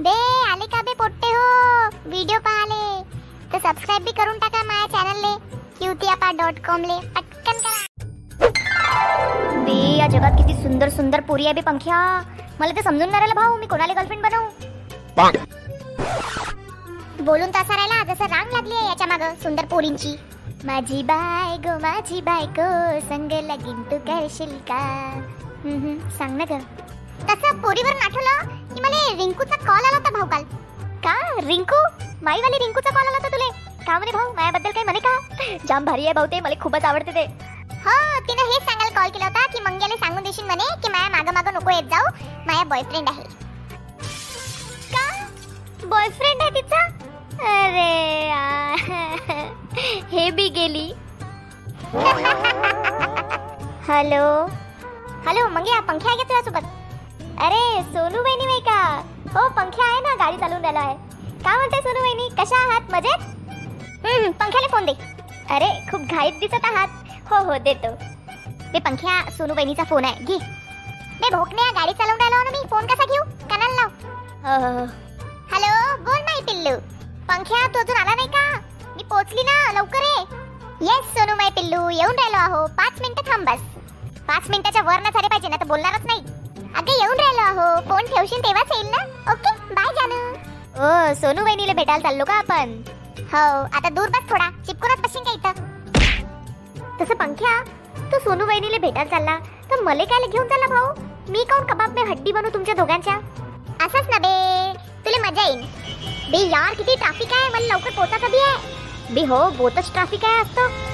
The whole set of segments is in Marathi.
बे आले का बे पोट्टे हो? व्हिडिओ पाहाले. तर सबस्क्राईब बी करून टाका माझ्या चॅनलले क्यूतियापा डॉट कॉम ले. पटकन करा. बे या जगात किती सुंदर सुंदर पोरी आहे बे पंख्या. मला ते समजून नाही राहिलं भाऊ मी कोणाला गर्लफ्रेंड बनवू बोलून तसा राहिला जसं रांग लागली आहे याच्या मागं सुंदर पोरींची. माझी बाय गो माझी बायको संग लगीन तू करशील का? सांग ना ग. तसं पोरीवर आठवलं? मला रिंकूचा कॉल आला होता भाऊ काल का रिंकू माईवाली रिंकूचा कॉल आला होता तुले का म्हणे भाऊ माझ्याबद्दल काही म्हणे का जाम भारी आहे भाऊ ते मला खूपच आवडते ते हो तिने हेच सांगायला कॉल केला होता की मंग्याला सांगून देशील म्हणे की माझ्या मागं मागं नको येत जाऊ माझ्या बॉयफ्रेंड आहे का बॉयफ्रेंड आहे तिचा अरे. हे बी गेली हॅलो हॅलो मंग्या पंख्या आहे का तुझ्यासोबत अरे सोनू बहिणी नाही का? हो पंख्या आहे ना गाडी चालवून राहिला आहे. का म्हणते सोनू बहिणी कशा आहात? मजेत? हम्म, पंख्याला फोन दे. अरे खूप घाईत दिसत आहात. हो हो देतो. ते पंख्या सोनू बहिणीचा फोन आहे. घे. बे भोकण्या गाडी चालवून राहिलो ना मी फोन कसा घेऊ? कानाला लाव. हॅलो बोल नाही पिल्लू. पंख्या तू अजून आला नाही का? मी पोहोचली ना लवकर ये. येस सोनू माय पिल्लू. येऊन राहिलो आहो पाच मिनिटं थांब बस. पाच मिनिटाच्या वर ना झाले पाहिजे ना तर बोलणारच नाही. मागे येऊन राहिलो. आहो फोन ठेवशील तेव्हाच येईल ना? ओके बाय जानू. ओ सोनू वहिनीला भेटायला चाललो का आपण? हो आता दूर बस थोडा. चिपकूनच बसशील का इथं? तसं पंख्या तू सोनू वहिनीला भेटायला चालला. तर मले काय घेऊन चालला भाऊ. मी काऊन कबाब में हड्डी बनू तुमच्या दोघांच्या? असंच ना बे. तुला मजा येईल बे यार किती ट्रॅफिक आहे. मला लवकर पोहोचा कधी आहे. बे हो बहुतच ट्रॅफिक आहे असतं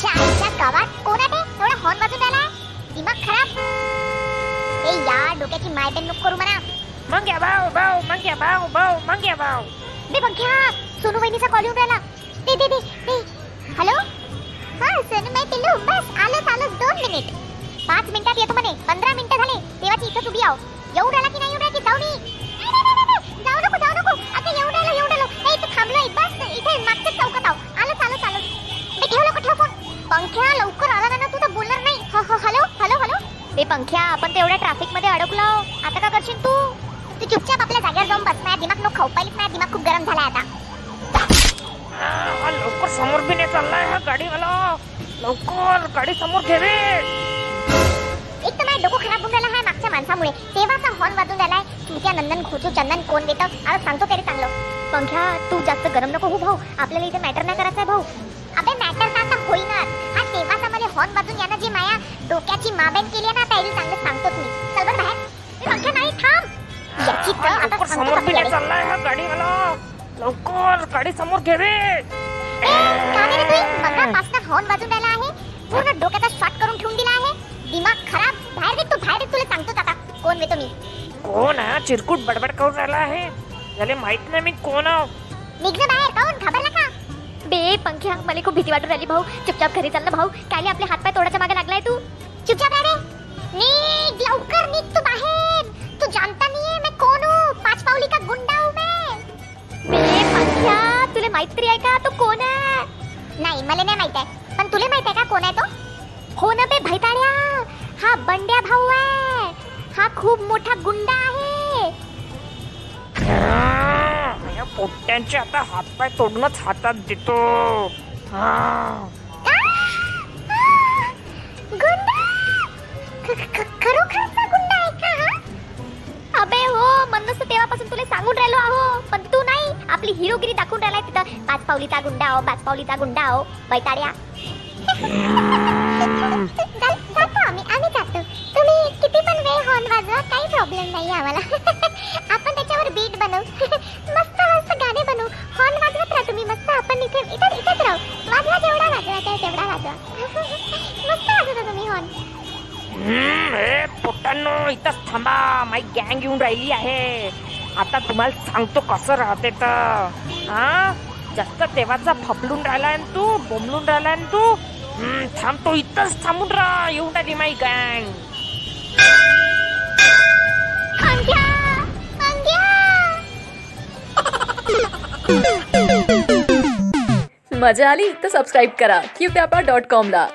चायच्या गावात कोण आहे थोडा एवढा हॉर्न वाजून आला दिमाग खराब. ए यार डोक्याची मायपेन नको करू म्हणा मंग्या भाऊ भाऊ मंग्या भाऊ भाऊ मंग्या भाऊ. बे पंख्या सोनू वहिनीचा कॉल येऊन राहिला. दे दे दे दे. हॅलो हा सोनू माई पिल्लू बस आलोच आलोच दोन मिनिट पाच मिनिटात येतो म्हणे पंधरा मिनिटं झाले तेव्हाची इथंच उभी आहो. येऊन राहिला की नाही येऊन आपण तेवढ्या ट्रॅफिकमध्ये अडकलो. आता का करशील तू? तू चुपचाप आपल्या जागेवर जाऊन बस. माझ्या दिमाग नको खाऊ. पहिलीच माझा दिमाग खूप गरम झालाय आता. हा लवकर समोर बी नाही चाललाय हा गाडीवाला. लवकर गाडी समोर रे एक तर माझं डोकं खराब होऊन राहिलं आहे मागच्या माणसामुळे. तेव्हाचा हॉर्न वाजून राहिलाय. तुमच्या नंदन खोचू चंदन कोण देतं? आता सांगतो तरी चांगलं. पंख्या तू जास्त गरम नको हो भाऊ. आपल्याला इथे मॅटर नाही करायचं आहे भाऊ. अबे मॅटर तर आता होईनाच. हा तेव्हाचा मला हॉर्न वाजून यानं जी माया डोक्याची माबेन केली आहे ना त्याला चांगलं सांगतो मी चल बरं बाहेर. ए, पंख्या नाही थांब. याची तर आता सांगतो समोर आपल्याला. चाललाय हा गाडीवाला. लवकर गाडी समोर घे रे. ए, का रे तू? मगापासनं हॉर्न वाजून राहिला आहे. पूर्ण डोक्याचा शॉट करून ठेवून दिला आहे. दिमाग खराब. बाहेर निघ तू बाहेर निघ, तुला सांगतोच आता. कोण मी कोण हा चिरकुट बडबड करून राहिला आहे. त्याला माहीत नाही मी कोण आहो. निघ बाहेर काऊन घाबरला का? बे पंख्या मला खूप भीती वाटून राहिली भाऊ. चुपचाप घरी चाल ना भाऊ. काय आपले हातपाय तोडाच्या मागे लागलाय तू? चुपचाप रे. निघ लवकर निघ तू बाहेर. तू जाणता नाहीये मी कोण हूं? पाच पावली का गुंडा हूं मैं बे पंख्या तुला माहीत तरी आहे का? तू कोण आहे? नाही मला नाही माहीत आहे. पण तुला माहीत आहे का कोण आहे तो? हो ना बे भैताड्या. हा बंड्या भाऊ आहे. हा खूप मोठा गुंडा आहे. पोट्ट्यांचे आता हातपाय तोडूनच हातात देतो. हा. खरोखरचा गुंडा आहे का हा? अबे हो म्हणूनच तर तेव्हापासून तुला सांगून राहिलो आहो. पण तू नाही आपली हिरोगिरी दाखवून राहिलाय तिथं. पाच पावलीचा गुंडा आहो पाच पावलीचा गुंडा आहो. बैताड्या जातो आम्ही आम्ही जातो. तुम्ही किती पण वेळ हॉर्न वाजवा काही प्रॉब्लेम नाही आम्हाला. आपण त्याच्यावर बीट बनवू. पोट्टांनो इथंच थांबा. माझी गँग येऊन राहिली आहे. आता तुम्हाला सांगतो कसं राहते तर. हा? जास्त तेव्हाचा फपलून राहिलाय ना तू बोंबलून राहिलाय ना तू. थांबतो इथंच थांबून राहा. येऊन राहिली माझी गँग मजा आली तर सबस्क्राईब करा. क्यूत्यापा डॉट कॉमला